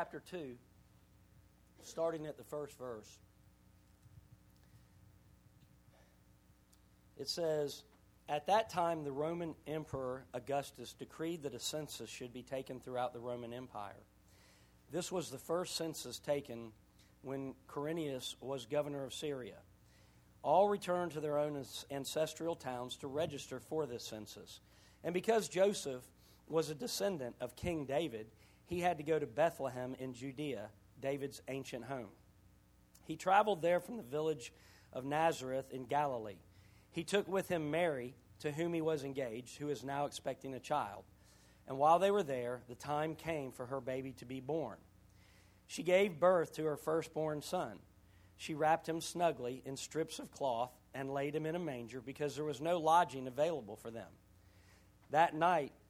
chapter 2, starting at the first verse. It says, At that time, the Roman Emperor Augustus decreed that a census should be taken throughout the Roman Empire. This was the first census taken when Quirinius was governor of Syria. All returned to their own ancestral towns to register for this census. And because Joseph was a descendant of King David, he had to go to Bethlehem in Judea, David's ancient home. He traveled there from the village of Nazareth in Galilee. He took with him Mary, to whom he was engaged, who is now expecting a child. And while they were there, the time came for her baby to be born. She gave birth to her firstborn son. She wrapped him snugly in strips of cloth and laid him in a manger because there was no lodging available for them. That night,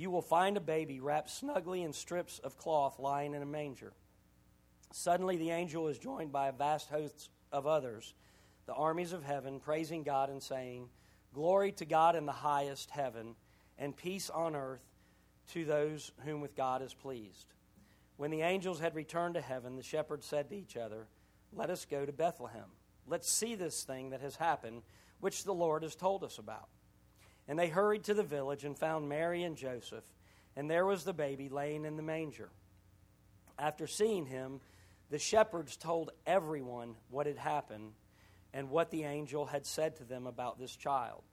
You will find a baby wrapped snugly in strips of cloth lying in a manger. Suddenly, the angel is joined by a vast host of others the armies of heaven, praising God and saying, Glory to God in the highest heaven, and peace on earth to those whom with God is pleased. When the angels had returned to heaven, the shepherds said to each other, Let us go to Bethlehem. Let's see this thing that has happened, which the Lord has told us about. And they hurried to the village and found Mary and Joseph, and there was the baby laying in the manger. After seeing him, the shepherds told everyone what had happened and what the angel had said to them about this child.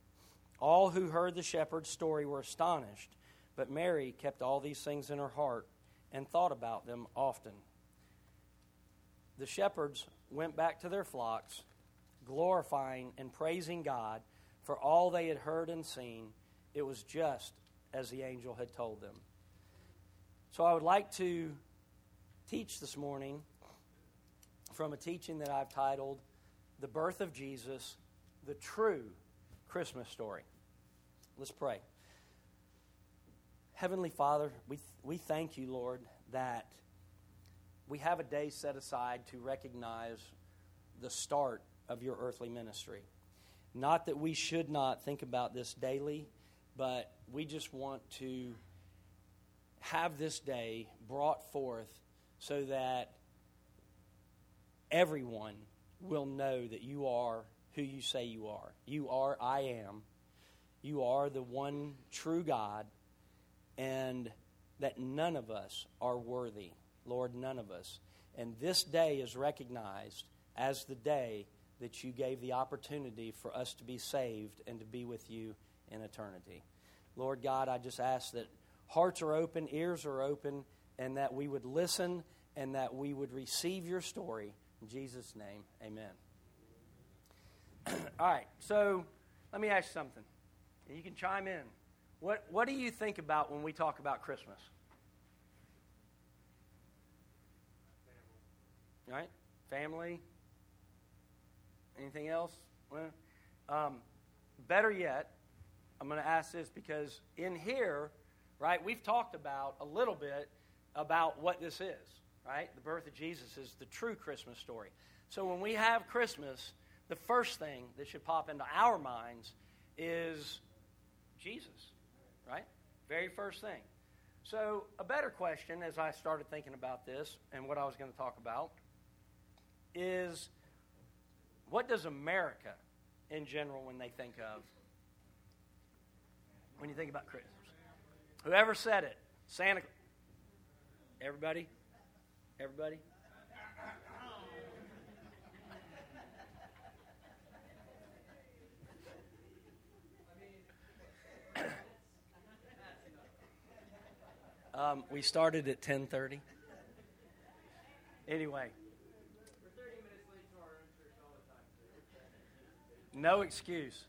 All who heard the shepherd's story were astonished, but Mary kept all these things in her heart and thought about them often. The shepherds went back to their flocks, glorifying and praising God for all they had heard and seen. It was just as the angel had told them. So I would like to teach this morning from a teaching that I've titled the birth of Jesus, the true Christmas story. Let's pray. Heavenly Father, we, we thank you, Lord, that we have a day set aside to recognize the start of your earthly ministry. Not that we should not think about this daily, but we just want to have this day brought forth so that everyone will know that you are who you say you are. You are I am. You are the one true God, and that none of us are worthy. Lord, none of us. And this day is recognized as the day that you gave the opportunity for us to be saved and to be with you in eternity. Lord God, I just ask that hearts are open, ears are open, and that we would listen and that we would receive your story in Jesus' name, amen. All right, so let me ask you something. You can chime in. What, what do you think about when we talk about Christmas? Right? Family? Anything else? Um, better yet, I'm going to ask this because in here, right, we've talked about a little bit about what this is right? The birth of Jesus is the true Christmas story. So when we have Christmas, the first thing that should pop into our minds is Jesus, right? Very first thing. So, a better question as I started thinking about this and what I was going to talk about is what does America in general when they think of when you think about Christmas? Whoever said it, Santa Everybody? Everybody? um, we started at 10.30 anyway no excuse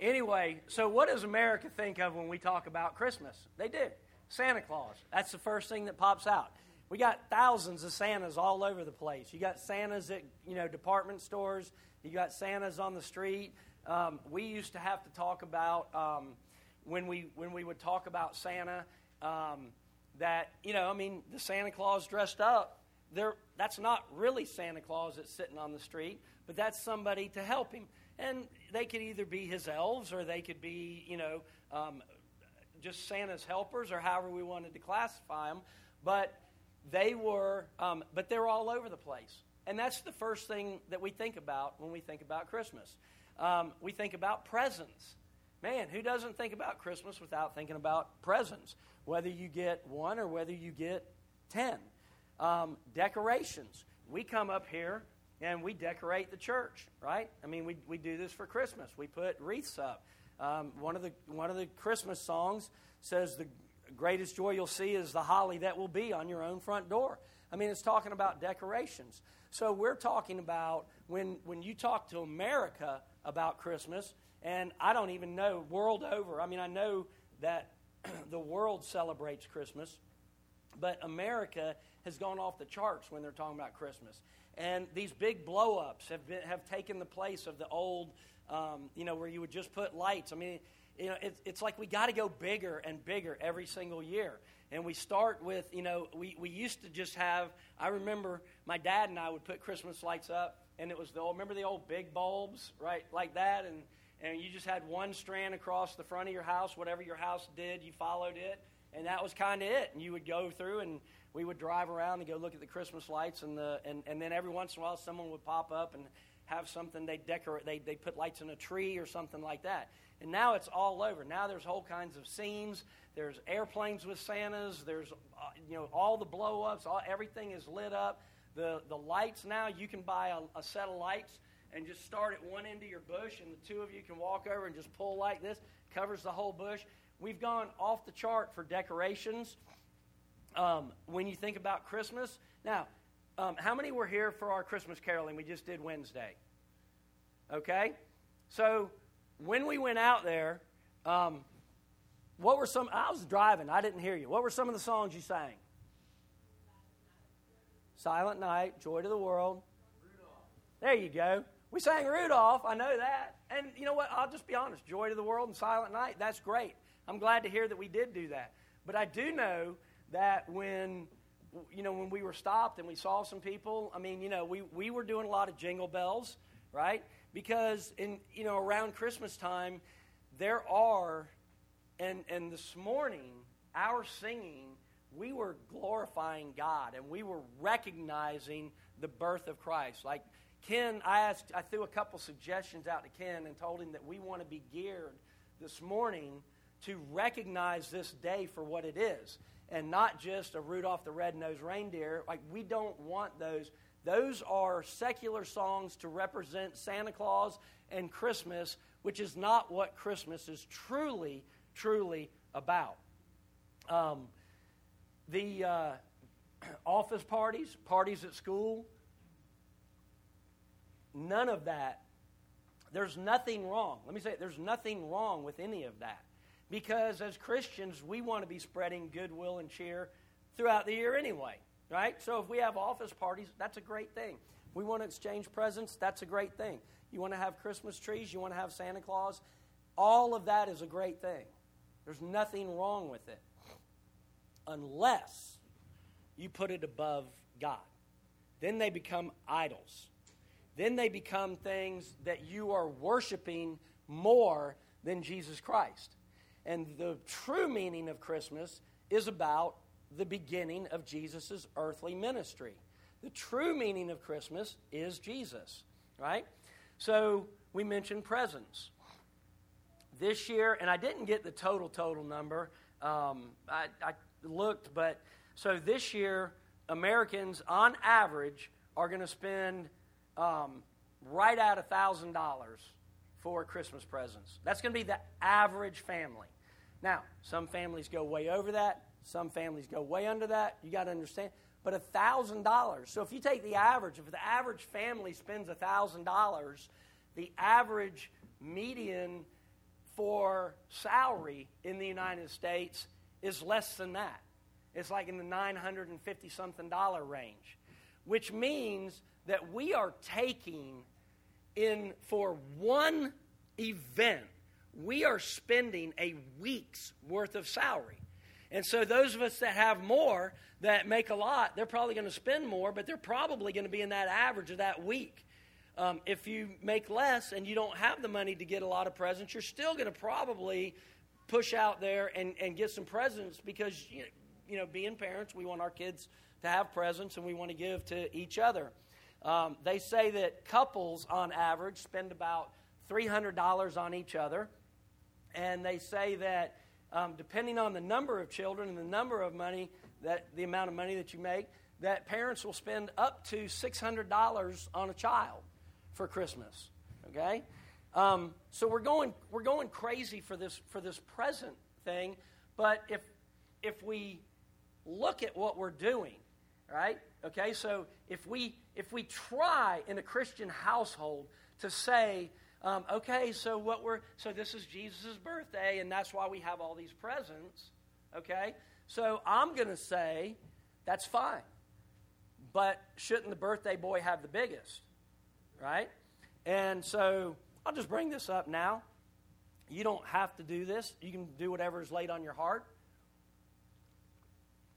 anyway so what does america think of when we talk about christmas they do santa claus that's the first thing that pops out we got thousands of Santas all over the place. You got Santas at you know department stores. You got Santas on the street. Um, we used to have to talk about um, when we when we would talk about Santa um, that you know I mean the Santa Claus dressed up. There, that's not really Santa Claus that's sitting on the street, but that's somebody to help him. And they could either be his elves or they could be you know um, just Santa's helpers or however we wanted to classify them. But they were, um, but they're all over the place. And that's the first thing that we think about when we think about Christmas. Um, we think about presents. Man, who doesn't think about Christmas without thinking about presents? Whether you get one or whether you get ten. Um, decorations. We come up here and we decorate the church, right? I mean, we, we do this for Christmas. We put wreaths up. Um, one of the one of the Christmas songs says the greatest joy you'll see is the holly that will be on your own front door. I mean, it's talking about decorations. So we're talking about when when you talk to America about Christmas, and I don't even know world over. I mean, I know that the world celebrates Christmas, but America has gone off the charts when they're talking about Christmas. And these big blow ups have, been, have taken the place of the old um, you know, where you would just put lights. I mean, you know, it, it's like we got to go bigger and bigger every single year. And we start with, you know, we, we used to just have, I remember my dad and I would put Christmas lights up, and it was the old, remember the old big bulbs, right, like that? And, and you just had one strand across the front of your house. Whatever your house did, you followed it. And that was kind of it. And you would go through and we would drive around and go look at the Christmas lights. And, the, and, and then every once in a while, someone would pop up and have something they decorate, they, they put lights in a tree or something like that. And now it's all over. Now there's whole kinds of scenes. There's airplanes with Santas. There's, uh, you know, all the blow ups. All, everything is lit up. The, the lights now, you can buy a, a set of lights and just start at one end of your bush, and the two of you can walk over and just pull like this, covers the whole bush. We've gone off the chart for decorations. Um, when you think about Christmas, now um, how many were here for our Christmas caroling we just did Wednesday? Okay? So, when we went out there, um, what were some? I was driving, I didn't hear you. What were some of the songs you sang? Silent Night, Joy to the World. Rudolph. There you go. We sang Rudolph, I know that. And you know what? I'll just be honest Joy to the World and Silent Night, that's great. I'm glad to hear that we did do that. But I do know that when you know, when we were stopped and we saw some people, I mean, you know, we, we were doing a lot of jingle bells, right? Because in, you know, around Christmas time, there are, and, and this morning, our singing, we were glorifying God and we were recognizing the birth of Christ. Like Ken, I asked, I threw a couple suggestions out to Ken and told him that we want to be geared this morning to recognize this day for what it is and not just a Rudolph the Red-Nosed Reindeer. Like we don't want those. Those are secular songs to represent Santa Claus and Christmas, which is not what Christmas is truly, truly about. Um, the uh, office parties, parties at school, none of that. There's nothing wrong. Let me say, it, there's nothing wrong with any of that. Because as Christians, we want to be spreading goodwill and cheer throughout the year anyway, right? So if we have office parties, that's a great thing. We want to exchange presents, that's a great thing. You want to have Christmas trees, you want to have Santa Claus, all of that is a great thing. There's nothing wrong with it. Unless you put it above God. Then they become idols. Then they become things that you are worshiping more than Jesus Christ. And the true meaning of Christmas is about the beginning of Jesus' earthly ministry. The true meaning of Christmas is Jesus, right? So we mentioned presents. This year, and I didn't get the total, total number. Um, I, I looked, but so this year, Americans on average are going to spend um, right at $1,000 for Christmas presents. That's going to be the average family. Now, some families go way over that, some families go way under that. You got to understand. But $1,000. So if you take the average, if the average family spends $1,000, the average median for salary in the United States is less than that. it's like in the 950 something dollar range, which means that we are taking in for one event, we are spending a week's worth of salary. And so those of us that have more, that make a lot, they're probably going to spend more, but they're probably going to be in that average of that week. Um, if you make less and you don't have the money to get a lot of presents, you're still going to probably push out there and, and get some presents because, you know, you know, being parents, we want our kids to have presents and we want to give to each other. Um, they say that couples, on average, spend about $300 on each other. And they say that um, depending on the number of children and the number of money, that the amount of money that you make, that parents will spend up to $600 on a child for Christmas. Okay? Um, so we're going, we're going crazy for this, for this present thing, but if, if we look at what we're doing, right? Okay, so if we, if we try in a Christian household to say, um, okay, so what we're so this is Jesus' birthday, and that's why we have all these presents. Okay, so I'm going to say that's fine, but shouldn't the birthday boy have the biggest, right? And so I'll just bring this up now. You don't have to do this. You can do whatever is laid on your heart.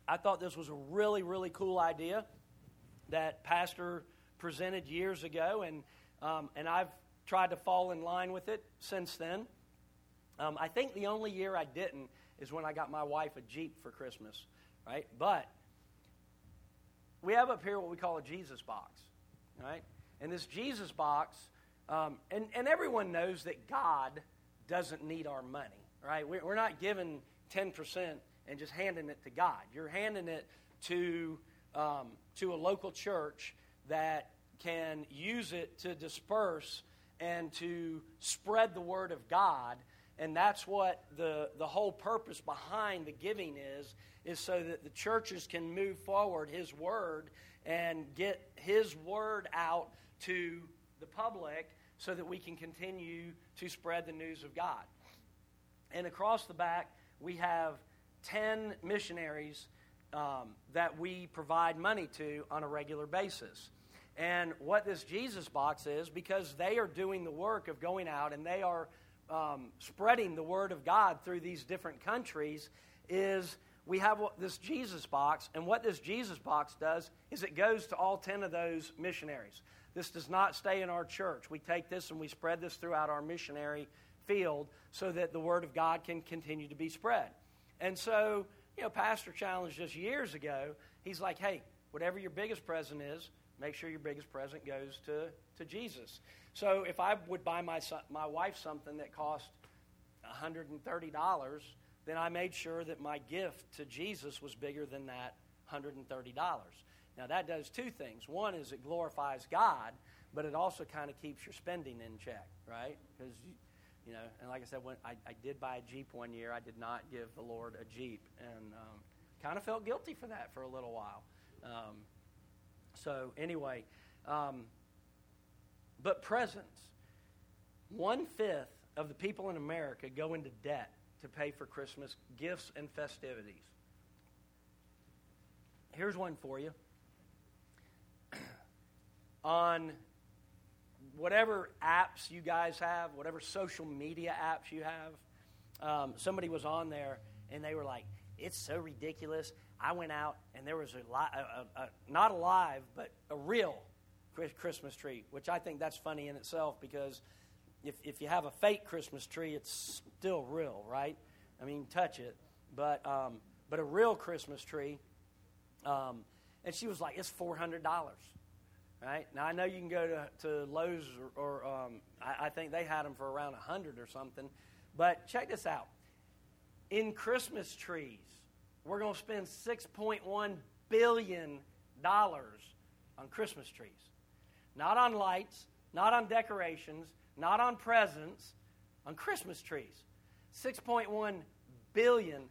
I thought this was a really, really cool idea that Pastor presented years ago, and um, and I've tried to fall in line with it since then. Um, I think the only year I didn't is when I got my wife a Jeep for Christmas, right? But we have up here what we call a Jesus box, right? And this Jesus box, um, and, and everyone knows that God doesn't need our money, right? We're not giving 10% and just handing it to God. You're handing it to, um, to a local church that can use it to disperse and to spread the word of God. And that's what the, the whole purpose behind the giving is, is so that the churches can move forward His word and get His word out to the public so that we can continue to spread the news of God. And across the back, we have 10 missionaries um, that we provide money to on a regular basis. And what this Jesus box is, because they are doing the work of going out and they are um, spreading the word of God through these different countries, is we have this Jesus box. And what this Jesus box does is it goes to all 10 of those missionaries. This does not stay in our church. We take this and we spread this throughout our missionary field so that the word of God can continue to be spread. And so, you know, Pastor challenged us years ago. He's like, hey, whatever your biggest present is, make sure your biggest present goes to, to Jesus. So if I would buy my, my wife something that cost $130, then I made sure that my gift to Jesus was bigger than that $130. Now, that does two things. One is it glorifies God, but it also kind of keeps your spending in check, right? Because, you, know, and like I said, when I, I, did buy a Jeep one year, I did not give the Lord a Jeep, and um, kind of felt guilty for that for a little while. Um, so, anyway, um, but presents. One fifth of the people in America go into debt to pay for Christmas gifts and festivities. Here's one for you. On whatever apps you guys have, whatever social media apps you have, um, somebody was on there and they were like, it's so ridiculous. I went out and there was a, li- not a live, but a real Christmas tree, which I think that's funny in itself because if, if you have a fake Christmas tree, it's still real, right? I mean, touch it. But, um, but a real Christmas tree, um, and she was like, it's $400, right? Now, I know you can go to, to Lowe's or, or um, I, I think they had them for around a 100 or something. But check this out. In Christmas trees, we're going to spend $6.1 billion on Christmas trees. Not on lights, not on decorations, not on presents, on Christmas trees. $6.1 billion.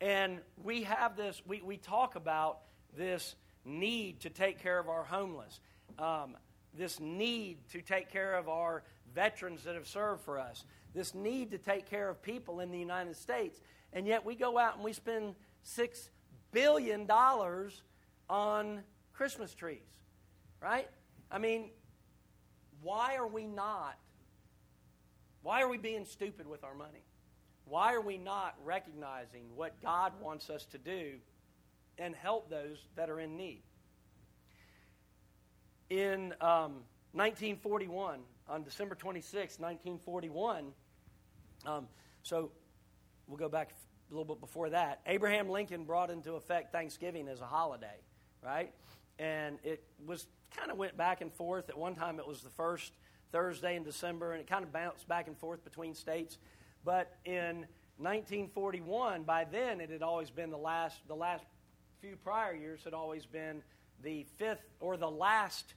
And we have this, we, we talk about this need to take care of our homeless, um, this need to take care of our veterans that have served for us, this need to take care of people in the United States. And yet we go out and we spend $6 billion on Christmas trees, right? I mean, why are we not? Why are we being stupid with our money? Why are we not recognizing what God wants us to do and help those that are in need? In um, 1941, on December 26, 1941, um, so we'll go back a little bit before that. Abraham Lincoln brought into effect Thanksgiving as a holiday, right? And it was kind of went back and forth. At one time, it was the first Thursday in December, and it kind of bounced back and forth between states. But in 1941, by then, it had always been the last, the last few prior years had always been the fifth or the last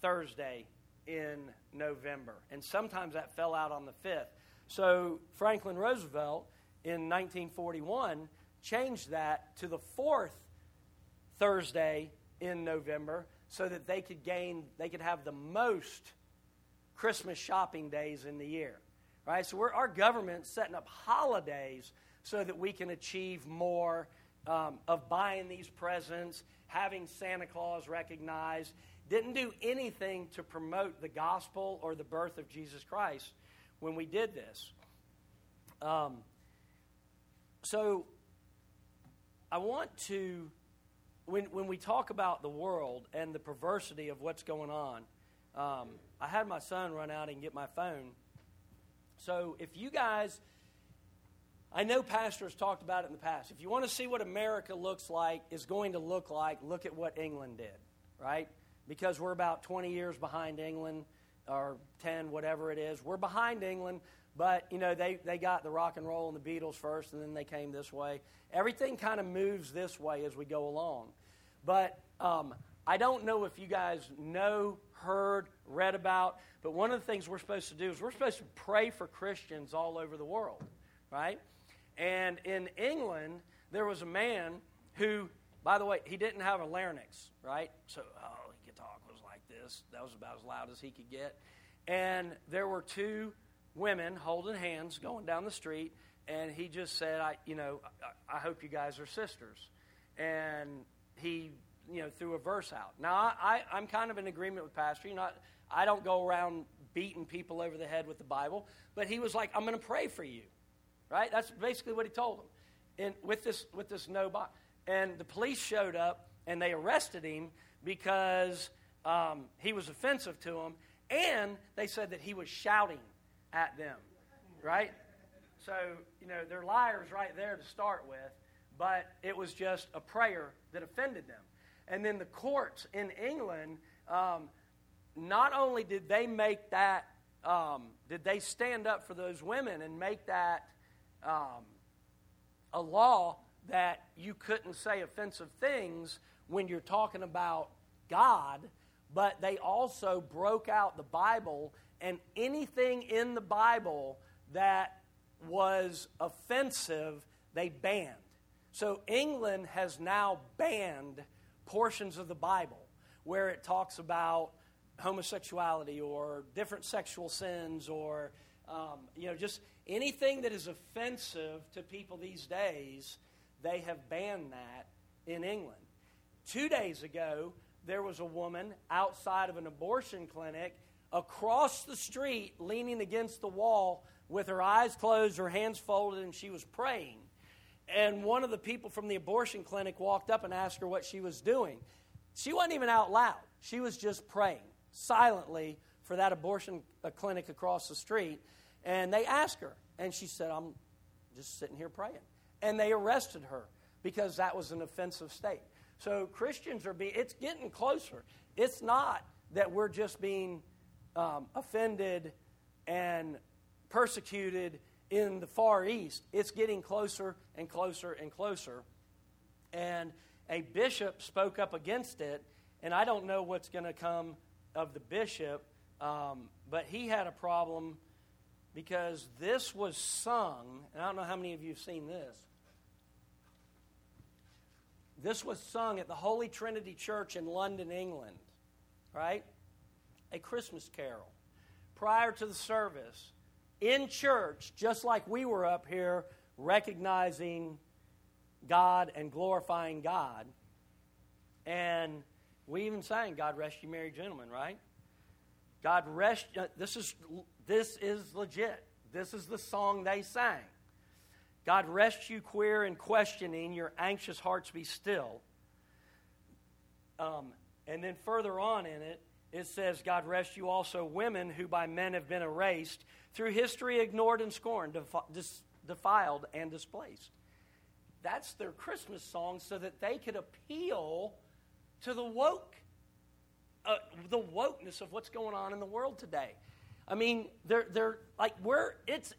Thursday in November. And sometimes that fell out on the fifth. So Franklin Roosevelt in 1941 changed that to the fourth Thursday in November so that they could gain, they could have the most Christmas shopping days in the year. Right? So we're, our government's setting up holidays so that we can achieve more um, of buying these presents, having Santa Claus recognized. Didn't do anything to promote the gospel or the birth of Jesus Christ when we did this. Um, so I want to, when, when we talk about the world and the perversity of what's going on, um, I had my son run out and get my phone. So if you guys, I know pastors talked about it in the past. If you want to see what America looks like, is going to look like, look at what England did, right? Because we're about 20 years behind England, or 10, whatever it is. We're behind England, but, you know, they, they got the rock and roll and the Beatles first, and then they came this way. Everything kind of moves this way as we go along. But um, I don't know if you guys know, heard, read about, but one of the things we're supposed to do is we're supposed to pray for Christians all over the world, right? And in England, there was a man who, by the way, he didn't have a larynx, right? So, oh, he could talk was like this. That was about as loud as he could get. And there were two women holding hands going down the street, and he just said, "I, you know, I, I hope you guys are sisters." And he, you know, threw a verse out. Now, I, I, am kind of in agreement with Pastor. You know, I, I don't go around beating people over the head with the Bible, but he was like, "I'm going to pray for you," right? That's basically what he told them. And with this, with this no, bo- and the police showed up and they arrested him because um, he was offensive to them, and they said that he was shouting at them, right? So, you know, they're liars right there to start with, but it was just a prayer that offended them. And then the courts in England, um, not only did they make that, um, did they stand up for those women and make that um, a law that you couldn't say offensive things when you're talking about God, but they also broke out the Bible and anything in the Bible that was offensive, they banned. So England has now banned portions of the Bible where it talks about homosexuality or different sexual sins or um, you know just anything that is offensive to people these days they have banned that in england two days ago there was a woman outside of an abortion clinic across the street, leaning against the wall with her eyes closed, her hands folded, and she was praying. And one of the people from the abortion clinic walked up and asked her what she was doing. She wasn't even out loud, she was just praying silently for that abortion uh, clinic across the street. And they asked her, and she said, I'm just sitting here praying. And they arrested her because that was an offensive state. So Christians are being, it's getting closer. It's not that we're just being um, offended and persecuted in the Far East. It's getting closer and closer and closer. And a bishop spoke up against it, and I don't know what's going to come of the bishop, um, but he had a problem because this was sung, and I don't know how many of you have seen this. This was sung at the Holy Trinity Church in London, England, right? a Christmas carol prior to the service in church, just like we were up here recognizing God and glorifying God. And we even sang, God rest you merry gentlemen, right? God rest, uh, this is, this is legit. This is the song they sang. God rest you queer and questioning, your anxious hearts be still. Um, and then further on in it, it says, God rest you also women who by men have been erased, through history ignored and scorned, defi- defiled and displaced. That's their Christmas song so that they could appeal to the woke, uh, the wokeness of what's going on in the world today. I mean, they're, they're like, we're, it's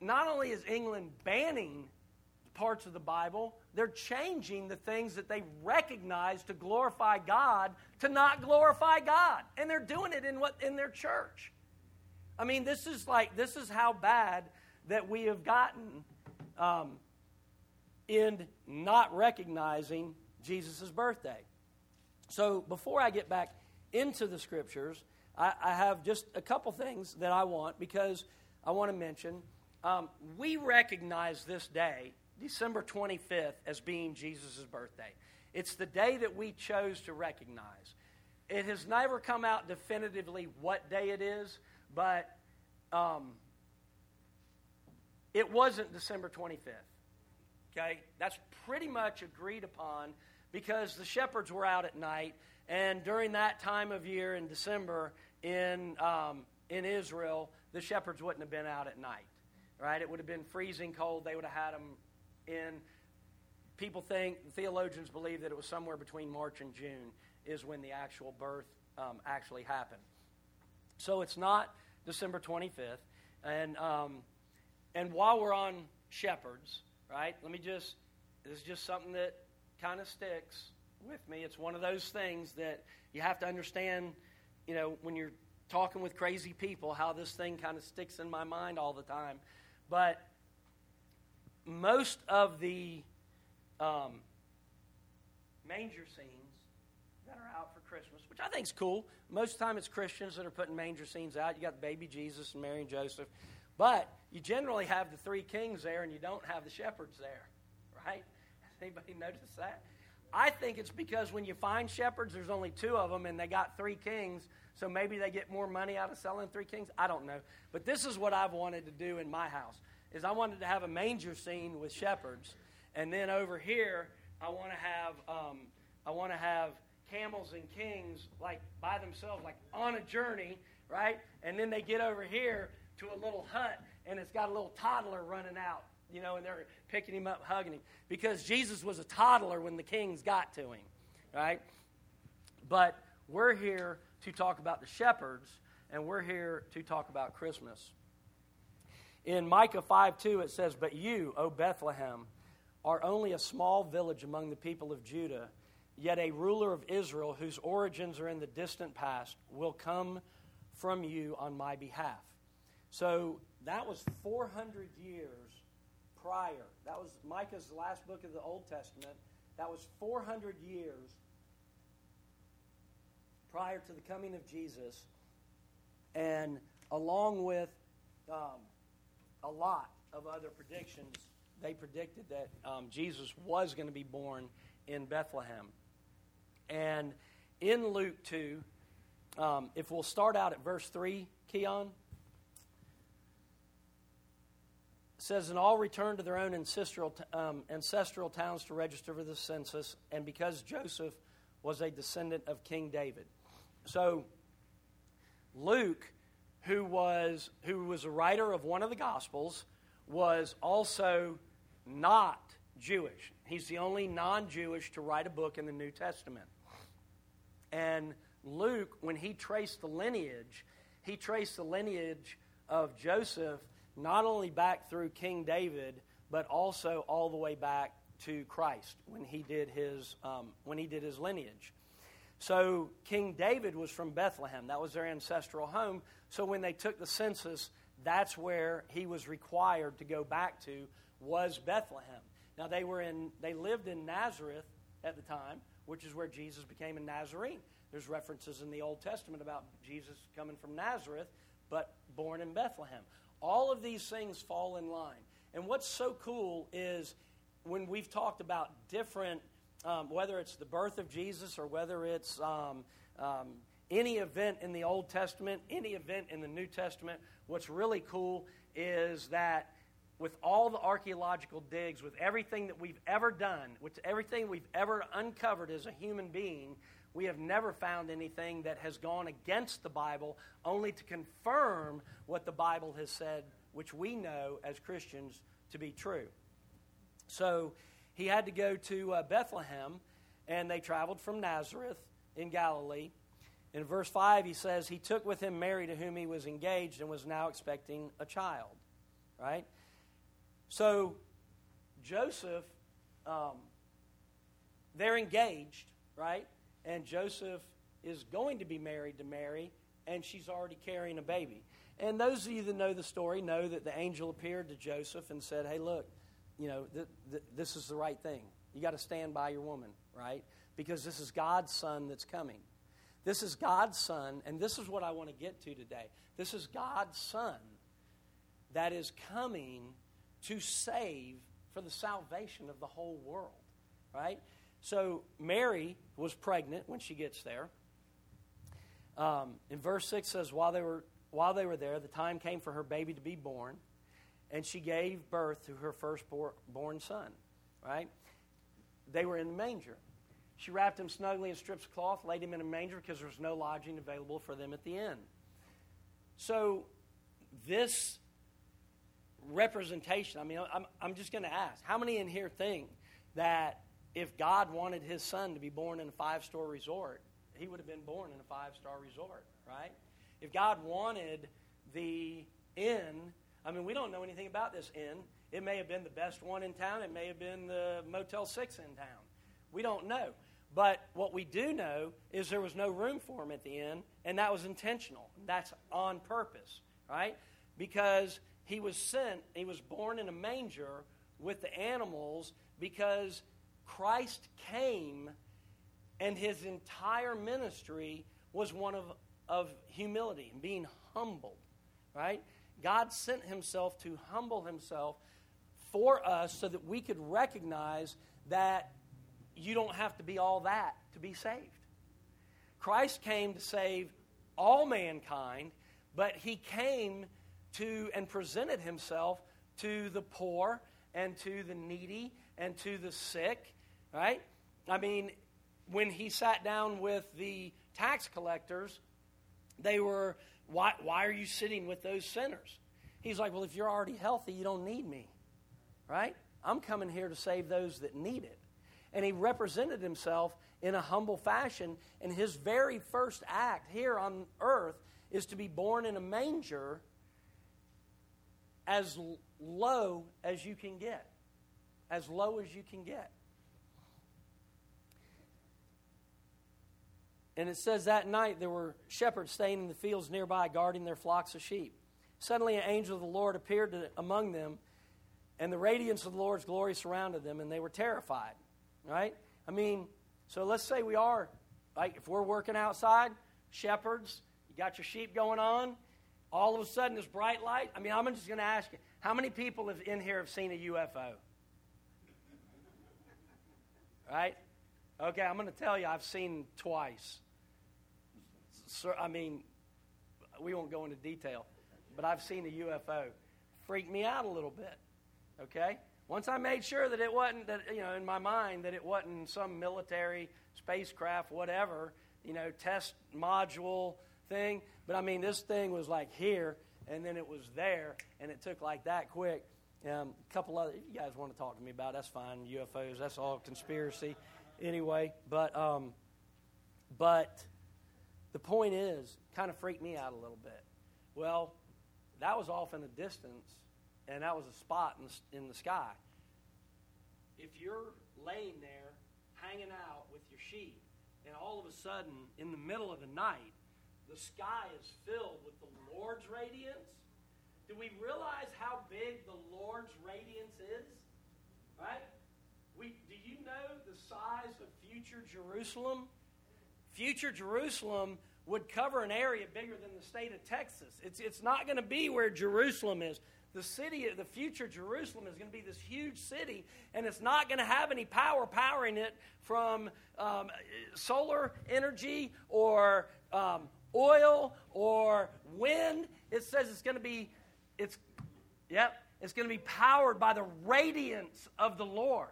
not only is England banning parts of the Bible, they're changing the things that they recognize to glorify God to not glorify God. And they're doing it in what in their church. I mean, this is like this is how bad that we have gotten um, in not recognizing Jesus' birthday. So before I get back into the scriptures, I, I have just a couple things that I want because I want to mention. Um, we recognize this day December 25th as being Jesus' birthday. It's the day that we chose to recognize. It has never come out definitively what day it is, but um, it wasn't December 25th. Okay? That's pretty much agreed upon because the shepherds were out at night, and during that time of year in December in, um, in Israel, the shepherds wouldn't have been out at night. Right? It would have been freezing cold. They would have had them in people think theologians believe that it was somewhere between March and June is when the actual birth um, actually happened. So it's not December 25th, and um, and while we're on shepherds, right? Let me just this is just something that kind of sticks with me. It's one of those things that you have to understand. You know, when you're talking with crazy people, how this thing kind of sticks in my mind all the time. But most of the um, manger scenes that are out for Christmas, which I think is cool. Most of the time it's Christians that are putting manger scenes out. You got the baby Jesus and Mary and Joseph. But you generally have the three kings there and you don't have the shepherds there, right? Anybody notice that? I think it's because when you find shepherds, there's only two of them and they got three kings, so maybe they get more money out of selling three kings. I don't know. But this is what I've wanted to do in my house is I wanted to have a manger scene with shepherds, and then over here I want to have um, I want to have camels and kings like by themselves, like on a journey, right? And then they get over here to a little hut, and it's got a little toddler running out, you know, and they're picking him up, hugging him, because Jesus was a toddler when the kings got to him, right? But we're here to talk about the shepherds, and we're here to talk about Christmas. In Micah 5 2, it says, But you, O Bethlehem, are only a small village among the people of Judah, yet a ruler of Israel, whose origins are in the distant past, will come from you on my behalf. So that was 400 years prior. That was Micah's last book of the Old Testament. That was 400 years prior to the coming of Jesus. And along with um, a lot of other predictions, they predicted that um, Jesus was going to be born in Bethlehem. And in Luke 2, um, if we'll start out at verse 3, Keon, says, And all returned to their own ancestral, um, ancestral towns to register for the census, and because Joseph was a descendant of King David. So, Luke who was, who was a writer of one of the Gospels, was also not Jewish. He's the only non Jewish to write a book in the New Testament. And Luke, when he traced the lineage, he traced the lineage of Joseph not only back through King David, but also all the way back to Christ when he did his, um, when he did his lineage. So King David was from Bethlehem. That was their ancestral home. So when they took the census, that's where he was required to go back to was Bethlehem. Now they were in they lived in Nazareth at the time, which is where Jesus became a Nazarene. There's references in the Old Testament about Jesus coming from Nazareth, but born in Bethlehem. All of these things fall in line. And what's so cool is when we've talked about different, um, whether it's the birth of Jesus or whether it's um, um, any event in the Old Testament, any event in the New Testament, what's really cool is that with all the archaeological digs, with everything that we've ever done, with everything we've ever uncovered as a human being, we have never found anything that has gone against the Bible, only to confirm what the Bible has said, which we know as Christians to be true. So he had to go to uh, Bethlehem, and they traveled from Nazareth in Galilee. In verse 5, he says, He took with him Mary, to whom he was engaged, and was now expecting a child. Right? So, Joseph, um, they're engaged, right? And Joseph is going to be married to Mary, and she's already carrying a baby. And those of you that know the story know that the angel appeared to Joseph and said, Hey, look, you know, th- th- this is the right thing. You got to stand by your woman, right? Because this is God's son that's coming. This is God's son, and this is what I want to get to today. This is God's son that is coming to save for the salvation of the whole world, right? So Mary was pregnant when she gets there. Um, in verse 6 says, while they, were, while they were there, the time came for her baby to be born and she gave birth to her firstborn son, right? They were in the manger. She wrapped him snugly in strips of cloth, laid him in a manger because there was no lodging available for them at the inn. So, this representation, I mean, I'm, I'm just going to ask how many in here think that if God wanted his son to be born in a five star resort, he would have been born in a five star resort, right? If God wanted the inn I mean, we don't know anything about this inn. It may have been the best one in town, it may have been the Motel 6 in town. We don't know. But what we do know is there was no room for him at the inn, and that was intentional. That's on purpose, right? Because he was sent, he was born in a manger with the animals because Christ came and his entire ministry was one of, of humility and being humbled, right? God sent himself to humble himself for us so that we could recognize that you don't have to be all that to be saved. Christ came to save all mankind, but he came to and presented himself to the poor and to the needy and to the sick, right? I mean, when he sat down with the tax collectors, they were why, why are you sitting with those sinners? He's like, Well, if you're already healthy, you don't need me. Right? I'm coming here to save those that need it. And he represented himself in a humble fashion. And his very first act here on earth is to be born in a manger as low as you can get. As low as you can get. And it says that night there were shepherds staying in the fields nearby, guarding their flocks of sheep. Suddenly, an angel of the Lord appeared to, among them, and the radiance of the Lord's glory surrounded them, and they were terrified. Right? I mean, so let's say we are, like, if we're working outside, shepherds, you got your sheep going on, all of a sudden this bright light. I mean, I'm just going to ask you, how many people in here have seen a UFO? Right? Okay, I'm going to tell you, I've seen twice. I mean, we won't go into detail, but I've seen a UFO. Freaked me out a little bit. Okay? Once I made sure that it wasn't that you know in my mind that it wasn't some military spacecraft, whatever, you know, test module thing. But I mean, this thing was like here, and then it was there, and it took like that quick. Um, a couple other, you guys want to talk to me about? That's fine. UFOs. That's all conspiracy, anyway. But um, but the point is, kind of freaked me out a little bit. Well, that was off in the distance, and that was a spot in in the sky. If you're laying there, hanging out with your sheep, and all of a sudden, in the middle of the night, the sky is filled with the Lord's radiance, do we realize how big the Lord's radiance is? Right? We, do you know the size of future Jerusalem? Future Jerusalem would cover an area bigger than the state of Texas. It's, it's not going to be where Jerusalem is. the city, the future Jerusalem is going to be this huge city, and it's not going to have any power powering it from um, solar energy or um, oil or wind. It says it's going to be, it's, yep, it's going to be powered by the radiance of the Lord.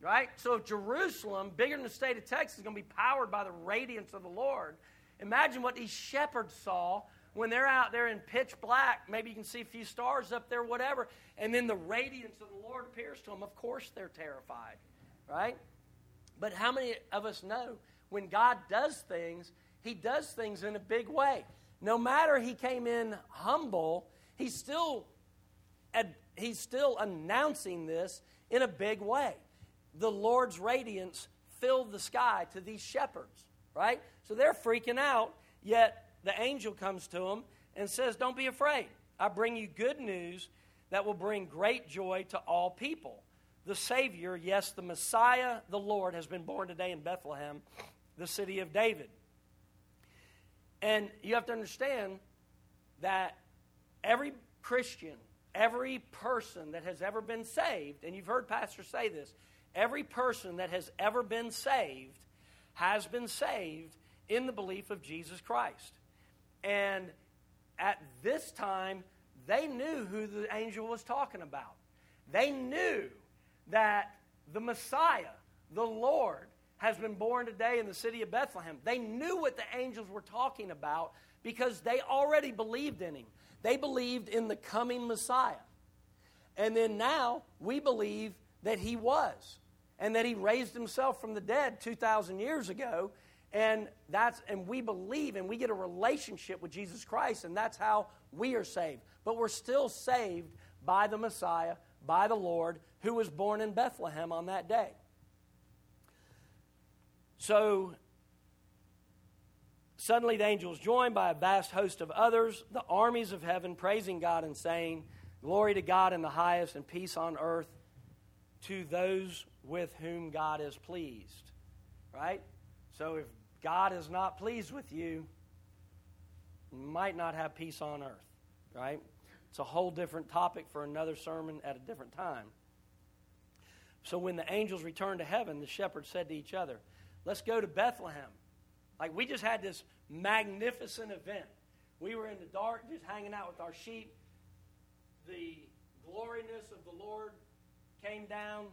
Right? So if Jerusalem, bigger than the state of Texas, is going to be powered by the radiance of the Lord, imagine what these shepherds saw when they're out there in pitch black, maybe you can see a few stars up there, whatever, and then the radiance of the Lord appears to them, of course they're terrified, right? But how many of us know when God does things, He does things in a big way? No matter He came in humble, He's still, he's still announcing this in a big way. The Lord's radiance filled the sky to these shepherds, right? So they're freaking out, yet the angel comes to them and says, Don't be afraid. I bring you good news that will bring great joy to all people. The Savior, yes, the Messiah, the Lord, has been born today in Bethlehem, the city of David. And you have to understand that every Christian, every person that has ever been saved, and you've heard pastors say this, every person that has ever been saved has been saved in the belief of Jesus Christ. And at this time, they knew who the angel was talking about. They knew that the Messiah, the Lord, has been born today in the city of Bethlehem. They knew what the angels were talking about because they already believed in him. They believed in the coming Messiah. And then now we believe that he was and that he raised himself from the dead 2,000 years ago and that's and we believe and we get a relationship with Jesus Christ and that's how we are saved. But we're still saved by the Messiah, by the Lord who was born in Bethlehem on that day. So suddenly the angels joined by a vast host of others, the armies of heaven praising God and saying, "Glory to God in the highest and peace on earth to those with whom God is pleased." Right? So if God is not pleased with you, you might not have peace on earth, right? It's a whole different topic for another sermon at a different time. So when the angels returned to heaven, the shepherds said to each other, Let's go to Bethlehem. Like we just had this magnificent event. We were in the dark, just hanging out with our sheep. The gloriness of the Lord came down,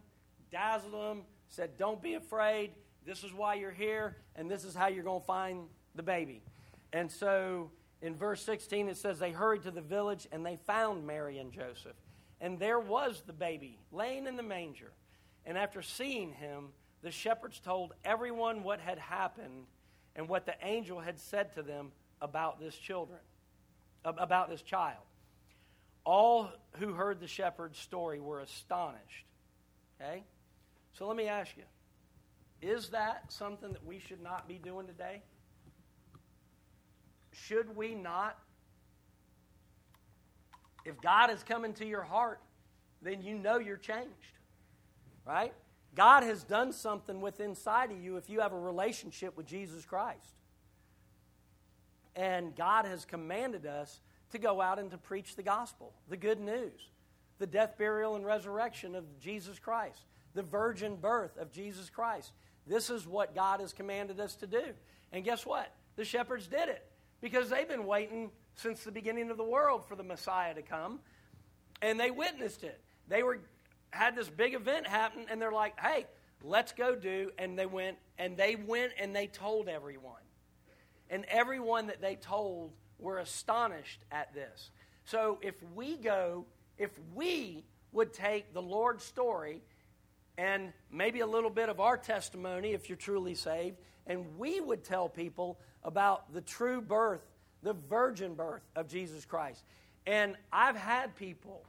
dazzled them, said, Don't be afraid. This is why you're here, and this is how you're going to find the baby. And so in verse 16, it says, They hurried to the village and they found Mary and Joseph. And there was the baby laying in the manger. And after seeing him, the shepherds told everyone what had happened and what the angel had said to them about this children, about this child. All who heard the shepherd's story were astonished. Okay? So let me ask you is that something that we should not be doing today? Should we not? If God has come into your heart, then you know you're changed. Right? God has done something within inside of you if you have a relationship with Jesus Christ. And God has commanded us to go out and to preach the gospel, the good news, the death, burial, and resurrection of Jesus Christ, the virgin birth of Jesus Christ. This is what God has commanded us to do. And guess what? The shepherds did it because they've been waiting since the beginning of the world for the Messiah to come, and they witnessed it. They were had this big event happen, and they're like, "Hey, let's go do." And they went, and they went, and they told everyone, and everyone that they told were astonished at this. So if we go, if we would take the Lord's story and maybe a little bit of our testimony if you're truly saved, and we would tell people about the true birth, the virgin birth of Jesus Christ. And I've had people,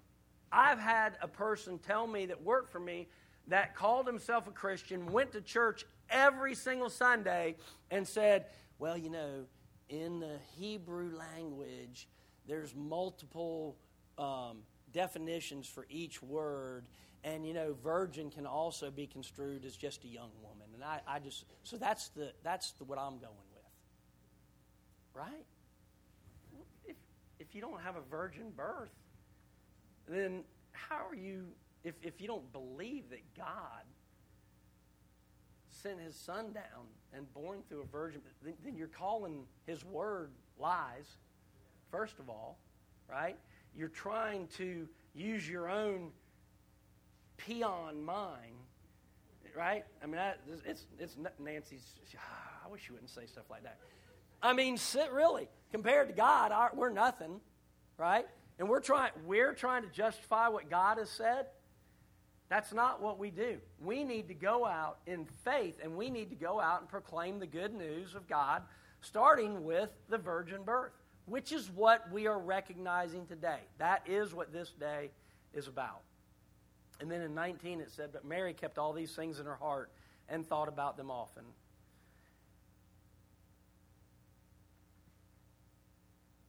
I've had a person tell me that worked for me that called himself a Christian, went to church every single Sunday, and said, Well, you know, in the Hebrew language, there's multiple um, definitions for each word and you know virgin can also be construed as just a young woman. And i, I just so that's the that's the, what i'm going with. Right? If, if you don't have a virgin birth then how are you, if, if you don't believe that God sent his son down and born through a virgin, then, then you're calling his word lies, first of all, right? You're trying to use your own peon mine, right? I mean, that, it's, it's Nancy's, I wish you wouldn't say stuff like that. I mean, really. Compared to God, we're nothing, right? And we're trying, we're trying to justify what God has said. That's not what we do. We need to go out in faith and we need to go out and proclaim the good news of God, starting with the virgin birth, which is what we are recognizing today. That is what this day is about. And then in 19 it said, But Mary kept all these things in her heart and thought about them often.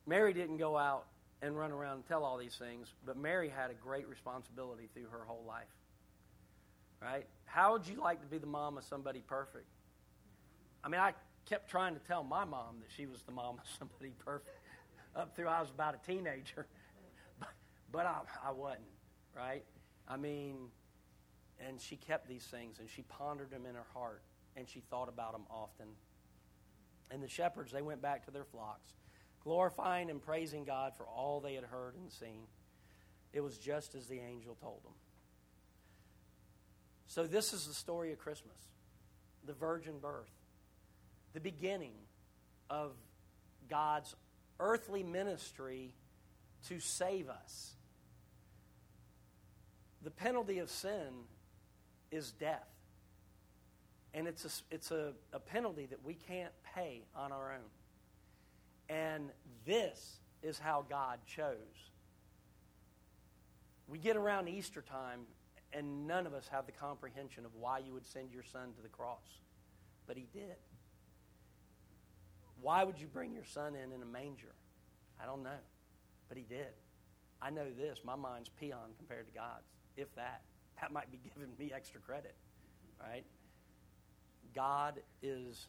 Mary didn't go out and run around and tell all these things, but Mary had a great responsibility through her whole life. Right? How would you like to be the mom of somebody perfect? I mean, I kept trying to tell my mom that she was the mom of somebody perfect up through I was about a teenager, but, but I, I wasn't, right? I mean, and she kept these things and she pondered them in her heart and she thought about them often. And the shepherds, they went back to their flocks glorifying and praising God for all they had heard and seen. It was just as the angel told them. So, this is the story of Christmas the virgin birth, the beginning of God's earthly ministry to save us. The penalty of sin is death. And it's a, it's a, a penalty that we can't pay on our own. And this is how God chose. We get around Easter time, and none of us have the comprehension of why you would send your son to the cross. But he did. Why would you bring your son in in a manger? I don't know. But he did. I know this my mind's peon compared to God's, if that. That might be giving me extra credit, right? God is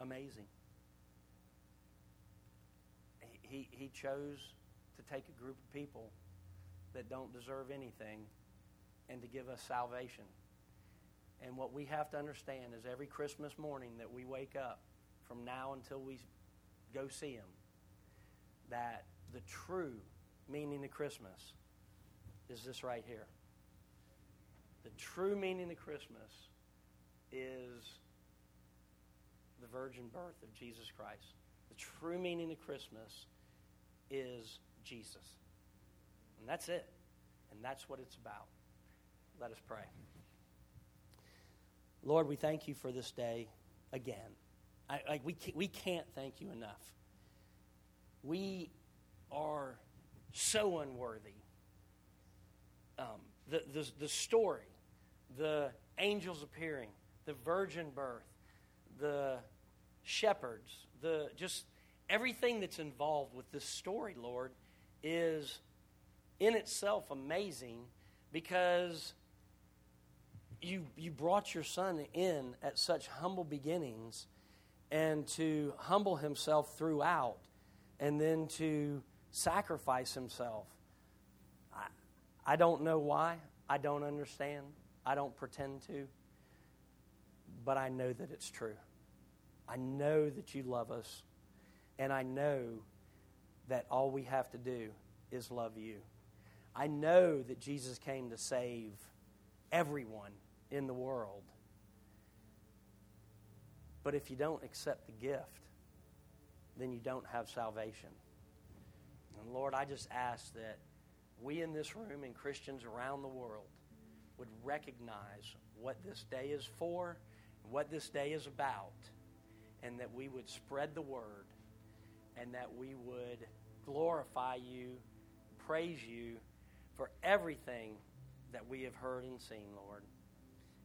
amazing. He, he chose to take a group of people that don't deserve anything and to give us salvation. And what we have to understand is every Christmas morning that we wake up, from now until we go see Him, that the true meaning of Christmas is this right here. The true meaning of Christmas is the virgin birth of Jesus Christ. The true meaning of Christmas is Jesus. And that's it. And that's what it's about. Let us pray. Lord, we thank you for this day again. I, I, we, can't, we can't thank you enough. We are so unworthy. Um, the, the, the story, the angels appearing, the virgin birth, the shepherds, the just everything that's involved with this story, Lord, is in itself amazing because you you brought your son in at such humble beginnings and to humble himself throughout and then to sacrifice himself. I, I don't know why. I don't understand. I don't pretend to but I know that it's true. I know that you love us, and I know that all we have to do is love you. I know that Jesus came to save everyone in the world. But if you don't accept the gift, then you don't have salvation. And Lord, I just ask that we in this room and Christians around the world would recognize what this day is for what this day is about, and that we would spread the word, and that we would glorify you, praise you for everything that we have heard and seen, Lord.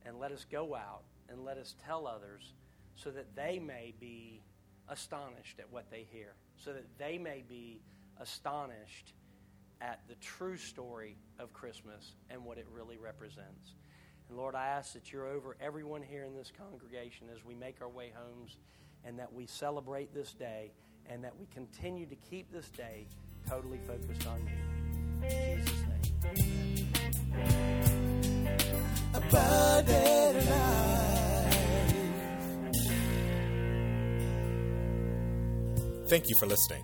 And let us go out and let us tell others so that they may be astonished at what they hear, so that they may be astonished at the true story of Christmas and what it really represents. And Lord, I ask that you're over everyone here in this congregation as we make our way homes and that we celebrate this day and that we continue to keep this day totally focused on you. In Jesus' name. Thank you for listening